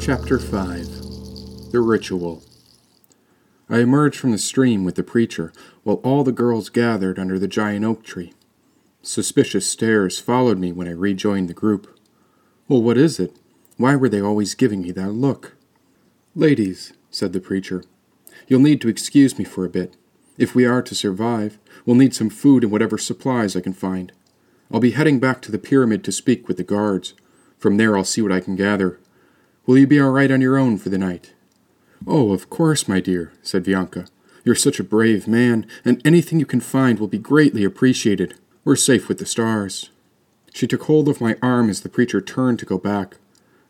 Chapter 5 The Ritual I emerged from the stream with the preacher while all the girls gathered under the giant oak tree. Suspicious stares followed me when I rejoined the group. Well, what is it? Why were they always giving me that look? Ladies, said the preacher, you'll need to excuse me for a bit. If we are to survive, we'll need some food and whatever supplies I can find. I'll be heading back to the pyramid to speak with the guards. From there, I'll see what I can gather. Will you be all right on your own for the night? Oh, of course, my dear, said Bianca. You're such a brave man, and anything you can find will be greatly appreciated. We're safe with the stars. She took hold of my arm as the preacher turned to go back.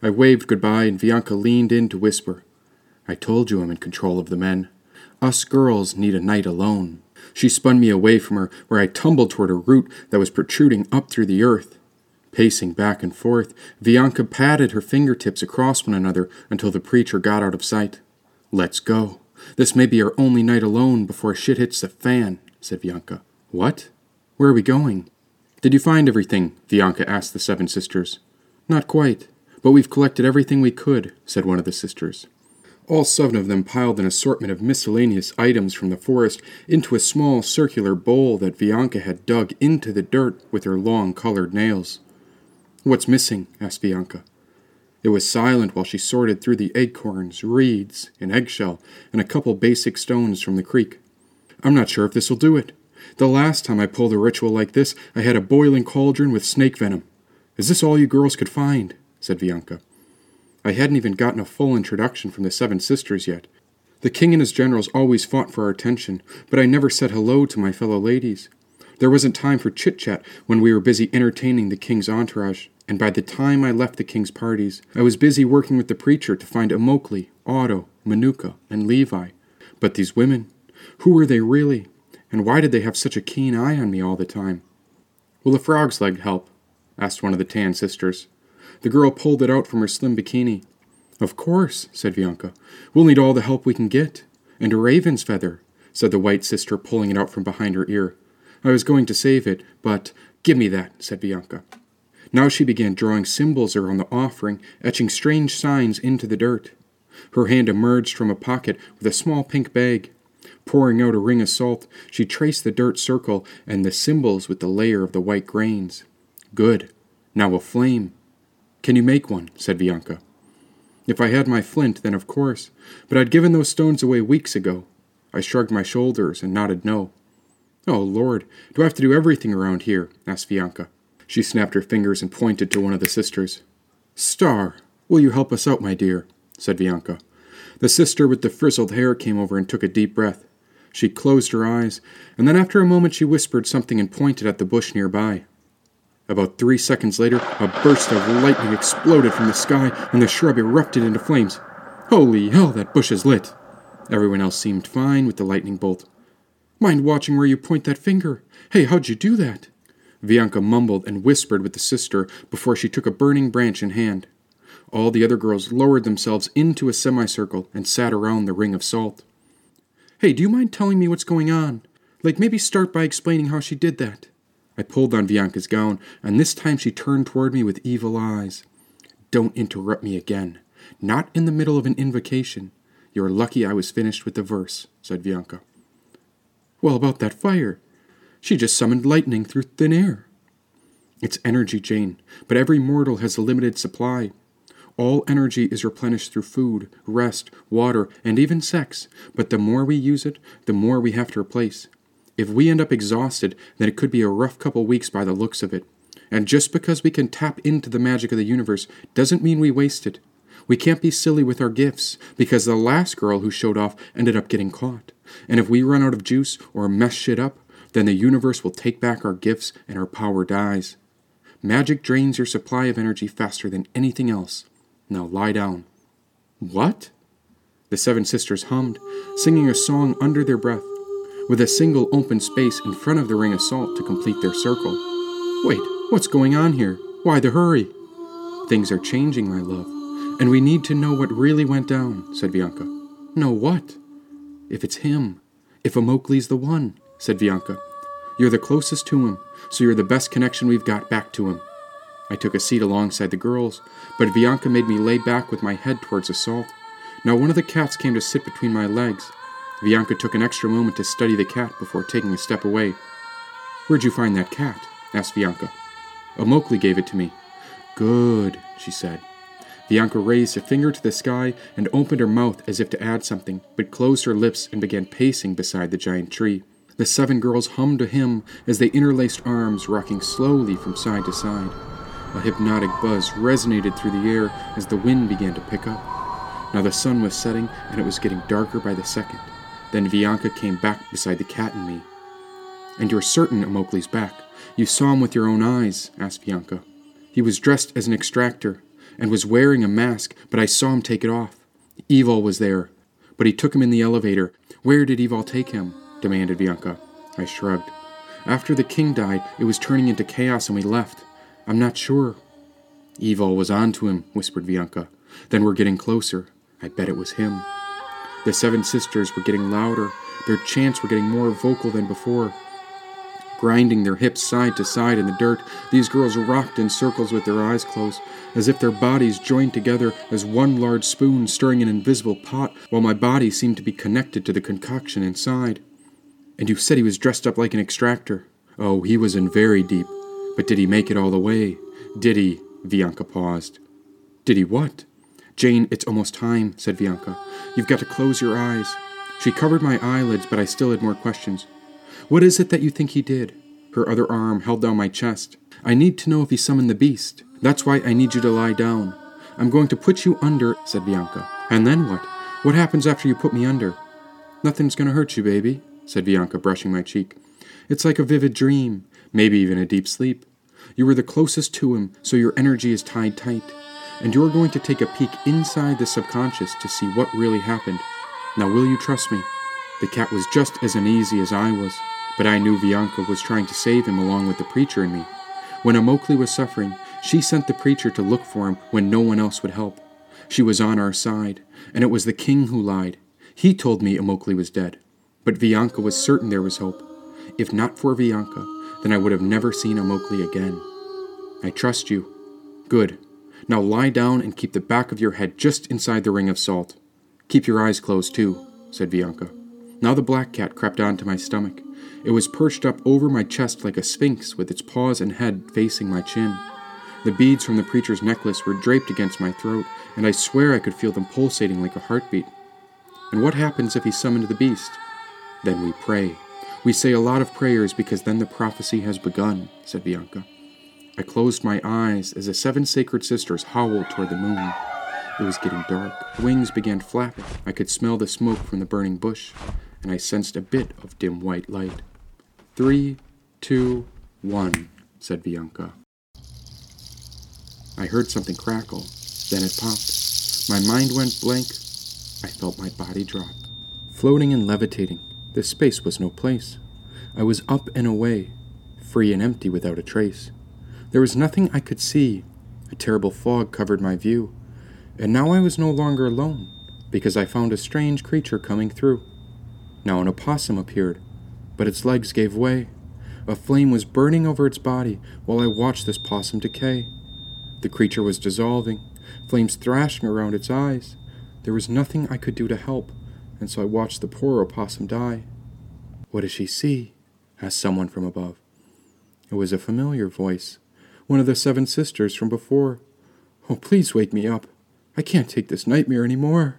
I waved goodbye, and Bianca leaned in to whisper, I told you I'm in control of the men. Us girls need a night alone. She spun me away from her, where I tumbled toward a root that was protruding up through the earth. Pacing back and forth, Bianca patted her fingertips across one another until the preacher got out of sight. Let's go. This may be our only night alone before shit hits the fan, said Bianca. What? Where are we going? Did you find everything? Bianca asked the seven sisters. Not quite, but we've collected everything we could, said one of the sisters. All seven of them piled an assortment of miscellaneous items from the forest into a small circular bowl that Bianca had dug into the dirt with her long colored nails. What's missing? asked Bianca. It was silent while she sorted through the acorns, reeds, an eggshell, and a couple basic stones from the creek. I'm not sure if this'll do it. The last time I pulled a ritual like this, I had a boiling cauldron with snake venom. Is this all you girls could find? said Bianca. I hadn't even gotten a full introduction from the seven sisters yet. The king and his generals always fought for our attention, but I never said hello to my fellow ladies. There wasn't time for chit chat when we were busy entertaining the king's entourage, and by the time I left the king's parties, I was busy working with the preacher to find Immokalee, Otto, Manuka, and Levi. But these women, who were they really? And why did they have such a keen eye on me all the time? Will a frog's leg help? asked one of the tan sisters. The girl pulled it out from her slim bikini. Of course, said Bianca. We'll need all the help we can get. And a raven's feather, said the white sister, pulling it out from behind her ear. I was going to save it, but give me that, said Bianca. Now she began drawing symbols around the offering, etching strange signs into the dirt. Her hand emerged from a pocket with a small pink bag. Pouring out a ring of salt, she traced the dirt circle and the symbols with the layer of the white grains. Good. Now a flame. Can you make one? said Bianca. If I had my flint, then of course, but I'd given those stones away weeks ago. I shrugged my shoulders and nodded no. Oh, Lord, do I have to do everything around here? asked Bianca. She snapped her fingers and pointed to one of the sisters. Star, will you help us out, my dear? said Bianca. The sister with the frizzled hair came over and took a deep breath. She closed her eyes, and then after a moment she whispered something and pointed at the bush nearby. About three seconds later, a burst of lightning exploded from the sky, and the shrub erupted into flames. Holy hell, that bush is lit! Everyone else seemed fine with the lightning bolt. Mind watching where you point that finger? Hey, how'd you do that? Bianca mumbled and whispered with the sister before she took a burning branch in hand. All the other girls lowered themselves into a semicircle and sat around the ring of salt. Hey, do you mind telling me what's going on? Like, maybe start by explaining how she did that. I pulled on Bianca's gown, and this time she turned toward me with evil eyes. Don't interrupt me again. Not in the middle of an invocation. You're lucky I was finished with the verse, said Bianca. Well, about that fire. She just summoned lightning through thin air. It's energy, Jane, but every mortal has a limited supply. All energy is replenished through food, rest, water, and even sex, but the more we use it, the more we have to replace. If we end up exhausted, then it could be a rough couple weeks by the looks of it. And just because we can tap into the magic of the universe doesn't mean we waste it. We can't be silly with our gifts, because the last girl who showed off ended up getting caught. And if we run out of juice or mess shit up, then the universe will take back our gifts and our power dies. Magic drains your supply of energy faster than anything else. Now lie down. What? The seven sisters hummed, singing a song under their breath, with a single open space in front of the ring of salt to complete their circle. Wait, what's going on here? Why the hurry? Things are changing, my love, and we need to know what really went down, said Bianca. Know what? If it's him, if Immokalee the one, said Bianca. You're the closest to him, so you're the best connection we've got back to him. I took a seat alongside the girls, but Bianca made me lay back with my head towards the salt. Now one of the cats came to sit between my legs. Bianca took an extra moment to study the cat before taking a step away. Where'd you find that cat? asked Bianca. Omokli gave it to me. Good, she said. Bianca raised a finger to the sky and opened her mouth as if to add something, but closed her lips and began pacing beside the giant tree. The seven girls hummed a hymn as they interlaced arms, rocking slowly from side to side. A hypnotic buzz resonated through the air as the wind began to pick up. Now the sun was setting and it was getting darker by the second. Then Bianca came back beside the cat and me. And you're certain Omokli's back. You saw him with your own eyes, asked Bianca. He was dressed as an extractor and was wearing a mask, but I saw him take it off. Evil was there, but he took him in the elevator. Where did Evil take him? demanded Bianca. I shrugged. After the king died, it was turning into chaos and we left. I'm not sure. Evil was on to him, whispered Bianca. Then we're getting closer. I bet it was him. The seven sisters were getting louder. Their chants were getting more vocal than before. Grinding their hips side to side in the dirt, these girls rocked in circles with their eyes closed, as if their bodies joined together as one large spoon stirring an invisible pot, while my body seemed to be connected to the concoction inside. And you said he was dressed up like an extractor. Oh, he was in very deep. But did he make it all the way? Did he? Bianca paused. Did he what? Jane, it's almost time, said Bianca. You've got to close your eyes. She covered my eyelids, but I still had more questions. What is it that you think he did? Her other arm held down my chest. I need to know if he summoned the beast. That's why I need you to lie down. I'm going to put you under, said Bianca. And then what? What happens after you put me under? Nothing's going to hurt you, baby, said Bianca, brushing my cheek. It's like a vivid dream, maybe even a deep sleep. You were the closest to him, so your energy is tied tight. And you're going to take a peek inside the subconscious to see what really happened. Now, will you trust me? The cat was just as uneasy as I was. But I knew Bianca was trying to save him along with the preacher and me. When Amokli was suffering, she sent the preacher to look for him when no one else would help. She was on our side, and it was the king who lied. He told me Amokli was dead, but Bianca was certain there was hope. If not for Bianca, then I would have never seen Amokli again. I trust you. Good. Now lie down and keep the back of your head just inside the ring of salt. Keep your eyes closed, too, said Bianca. Now the black cat crept onto my stomach. It was perched up over my chest like a sphinx, with its paws and head facing my chin. The beads from the preacher's necklace were draped against my throat, and I swear I could feel them pulsating like a heartbeat. And what happens if he summoned the beast? Then we pray. We say a lot of prayers because then the prophecy has begun, said Bianca. I closed my eyes as the seven sacred sisters howled toward the moon. It was getting dark. Wings began flapping. I could smell the smoke from the burning bush, and I sensed a bit of dim white light. Three, two, one, said Bianca. I heard something crackle. Then it popped. My mind went blank. I felt my body drop. Floating and levitating, this space was no place. I was up and away, free and empty without a trace. There was nothing I could see. A terrible fog covered my view. And now I was no longer alone, because I found a strange creature coming through. Now an opossum appeared, but its legs gave way. A flame was burning over its body while I watched this possum decay. The creature was dissolving, flames thrashing around its eyes. There was nothing I could do to help, and so I watched the poor opossum die. What does she see? asked someone from above. It was a familiar voice, one of the seven sisters from before. Oh, please wake me up. I can't take this nightmare any more.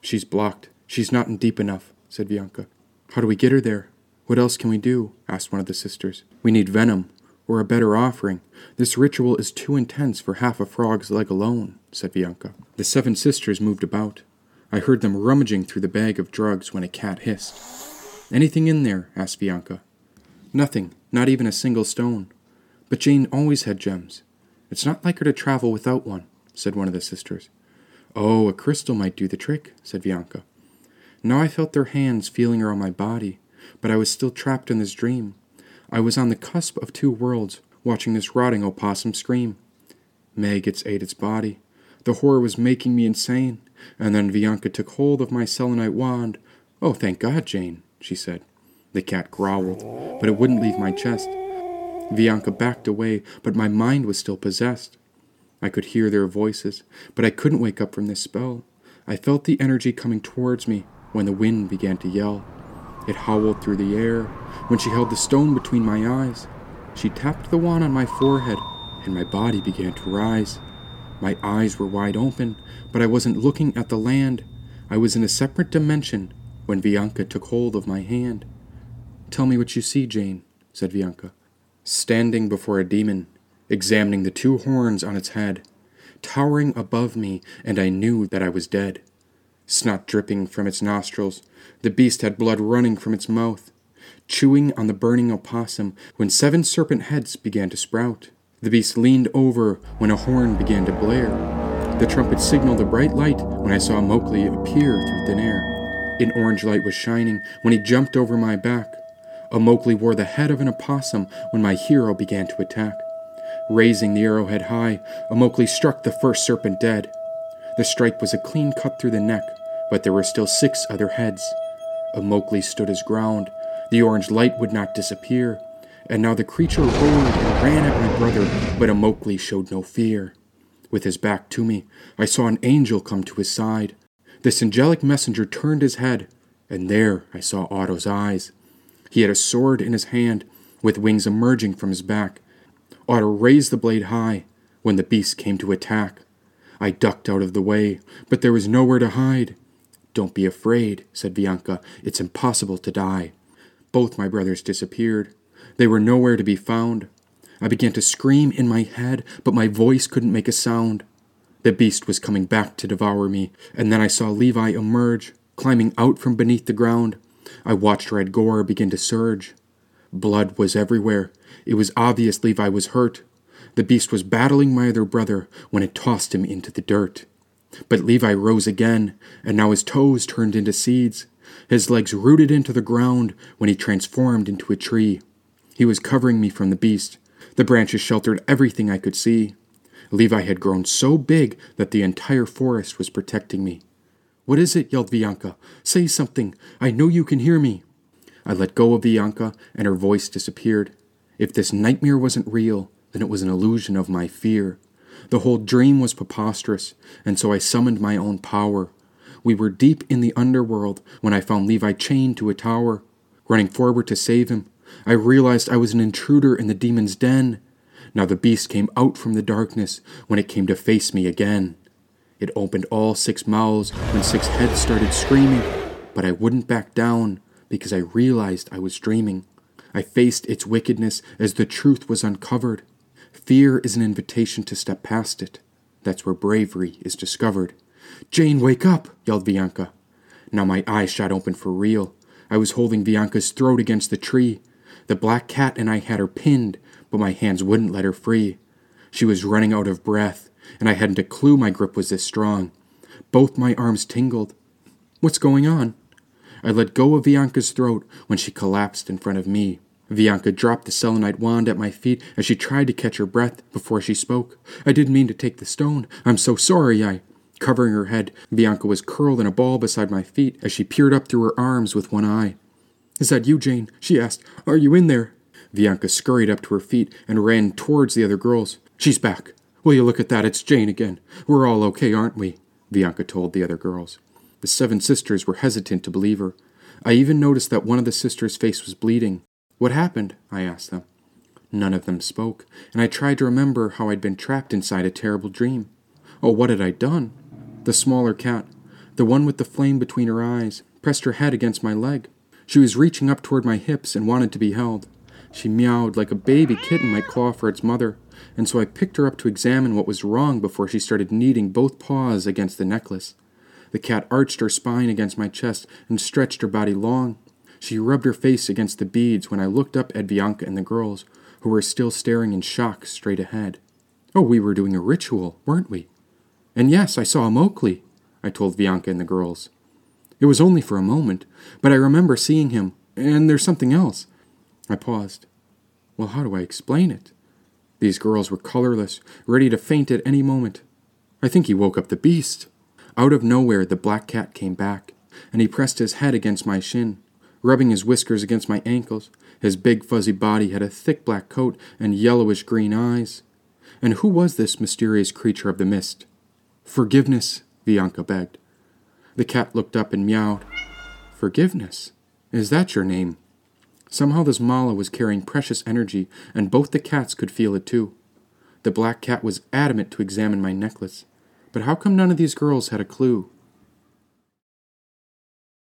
She's blocked. She's not in deep enough, said Bianca. How do we get her there? What else can we do? asked one of the sisters. We need venom, or a better offering. This ritual is too intense for half a frog's leg alone, said Bianca. The seven sisters moved about. I heard them rummaging through the bag of drugs when a cat hissed. Anything in there? asked Bianca. Nothing, not even a single stone. But Jane always had gems. It's not like her to travel without one, said one of the sisters. Oh, a crystal might do the trick, said Bianca. Now I felt their hands feeling around my body, but I was still trapped in this dream. I was on the cusp of two worlds, watching this rotting opossum scream. Maggots ate its body. The horror was making me insane. And then Bianca took hold of my selenite wand. Oh, thank God, Jane, she said. The cat growled, but it wouldn't leave my chest. Bianca backed away, but my mind was still possessed. I could hear their voices, but I couldn't wake up from this spell. I felt the energy coming towards me when the wind began to yell. It howled through the air when she held the stone between my eyes. She tapped the wand on my forehead, and my body began to rise. My eyes were wide open, but I wasn't looking at the land. I was in a separate dimension when Bianca took hold of my hand. Tell me what you see, Jane, said Bianca. Standing before a demon, examining the two horns on its head, towering above me, and I knew that I was dead. Snot dripping from its nostrils, the beast had blood running from its mouth, chewing on the burning opossum when seven serpent heads began to sprout. The beast leaned over when a horn began to blare. The trumpet signaled a bright light when I saw Mowgli appear through thin air. An orange light was shining when he jumped over my back. A Mowgli wore the head of an opossum when my hero began to attack. Raising the arrowhead high, a Mowgli struck the first serpent dead. The strike was a clean cut through the neck, but there were still six other heads. A Mowgli stood his ground. The orange light would not disappear, and now the creature roared and ran at my brother, but a Mowgli showed no fear. With his back to me, I saw an angel come to his side. This angelic messenger turned his head, and there I saw Otto's eyes. He had a sword in his hand, with wings emerging from his back. Otto raised the blade high when the beast came to attack. I ducked out of the way, but there was nowhere to hide. Don't be afraid, said Bianca. It's impossible to die. Both my brothers disappeared. They were nowhere to be found. I began to scream in my head, but my voice couldn't make a sound. The beast was coming back to devour me, and then I saw Levi emerge, climbing out from beneath the ground. I watched red gore begin to surge. Blood was everywhere. It was obvious Levi was hurt. The beast was battling my other brother when it tossed him into the dirt. But Levi rose again, and now his toes turned into seeds. His legs rooted into the ground when he transformed into a tree. He was covering me from the beast. The branches sheltered everything I could see. Levi had grown so big that the entire forest was protecting me. What is it? yelled Bianca. Say something. I know you can hear me. I let go of Bianca, and her voice disappeared. If this nightmare wasn't real, then it was an illusion of my fear. The whole dream was preposterous, and so I summoned my own power. We were deep in the underworld when I found Levi chained to a tower. Running forward to save him, I realized I was an intruder in the demon's den. Now the beast came out from the darkness when it came to face me again. It opened all six mouths when six heads started screaming, but I wouldn't back down because I realized I was dreaming. I faced its wickedness as the truth was uncovered. Fear is an invitation to step past it. That's where bravery is discovered. Jane, wake up! yelled Bianca. Now my eyes shot open for real. I was holding Bianca's throat against the tree. The black cat and I had her pinned, but my hands wouldn't let her free. She was running out of breath, and I hadn't a clue my grip was this strong. Both my arms tingled. What's going on? I let go of Bianca's throat when she collapsed in front of me. Bianca dropped the selenite wand at my feet as she tried to catch her breath before she spoke. I didn't mean to take the stone. I'm so sorry, I. Covering her head, Bianca was curled in a ball beside my feet as she peered up through her arms with one eye. Is that you, Jane? she asked. Are you in there? Bianca scurried up to her feet and ran towards the other girls. She's back. Will you look at that? It's Jane again. We're all okay, aren't we? Bianca told the other girls. The seven sisters were hesitant to believe her. I even noticed that one of the sisters' face was bleeding. What happened? I asked them. None of them spoke, and I tried to remember how I'd been trapped inside a terrible dream. Oh, what had I done? The smaller cat, the one with the flame between her eyes, pressed her head against my leg. She was reaching up toward my hips and wanted to be held. She meowed like a baby kitten might claw for its mother, and so I picked her up to examine what was wrong before she started kneading both paws against the necklace. The cat arched her spine against my chest and stretched her body long. She rubbed her face against the beads when I looked up at Bianca and the girls, who were still staring in shock straight ahead. Oh, we were doing a ritual, weren't we? And yes, I saw a Mowgli, I told Bianca and the girls. It was only for a moment, but I remember seeing him, and there's something else. I paused. Well, how do I explain it? These girls were colorless, ready to faint at any moment. I think he woke up the beast. Out of nowhere, the black cat came back, and he pressed his head against my shin. rubbing his whiskers against my ankles. His big fuzzy body had a thick black coat and yellowish green eyes. And who was this mysterious creature of the mist? Forgiveness, Bianca begged. The cat looked up and meowed. Forgiveness? Is that your name? Somehow this mala was carrying precious energy, and both the cats could feel it too. The black cat was adamant to examine my necklace. But how come none of these girls had a clue?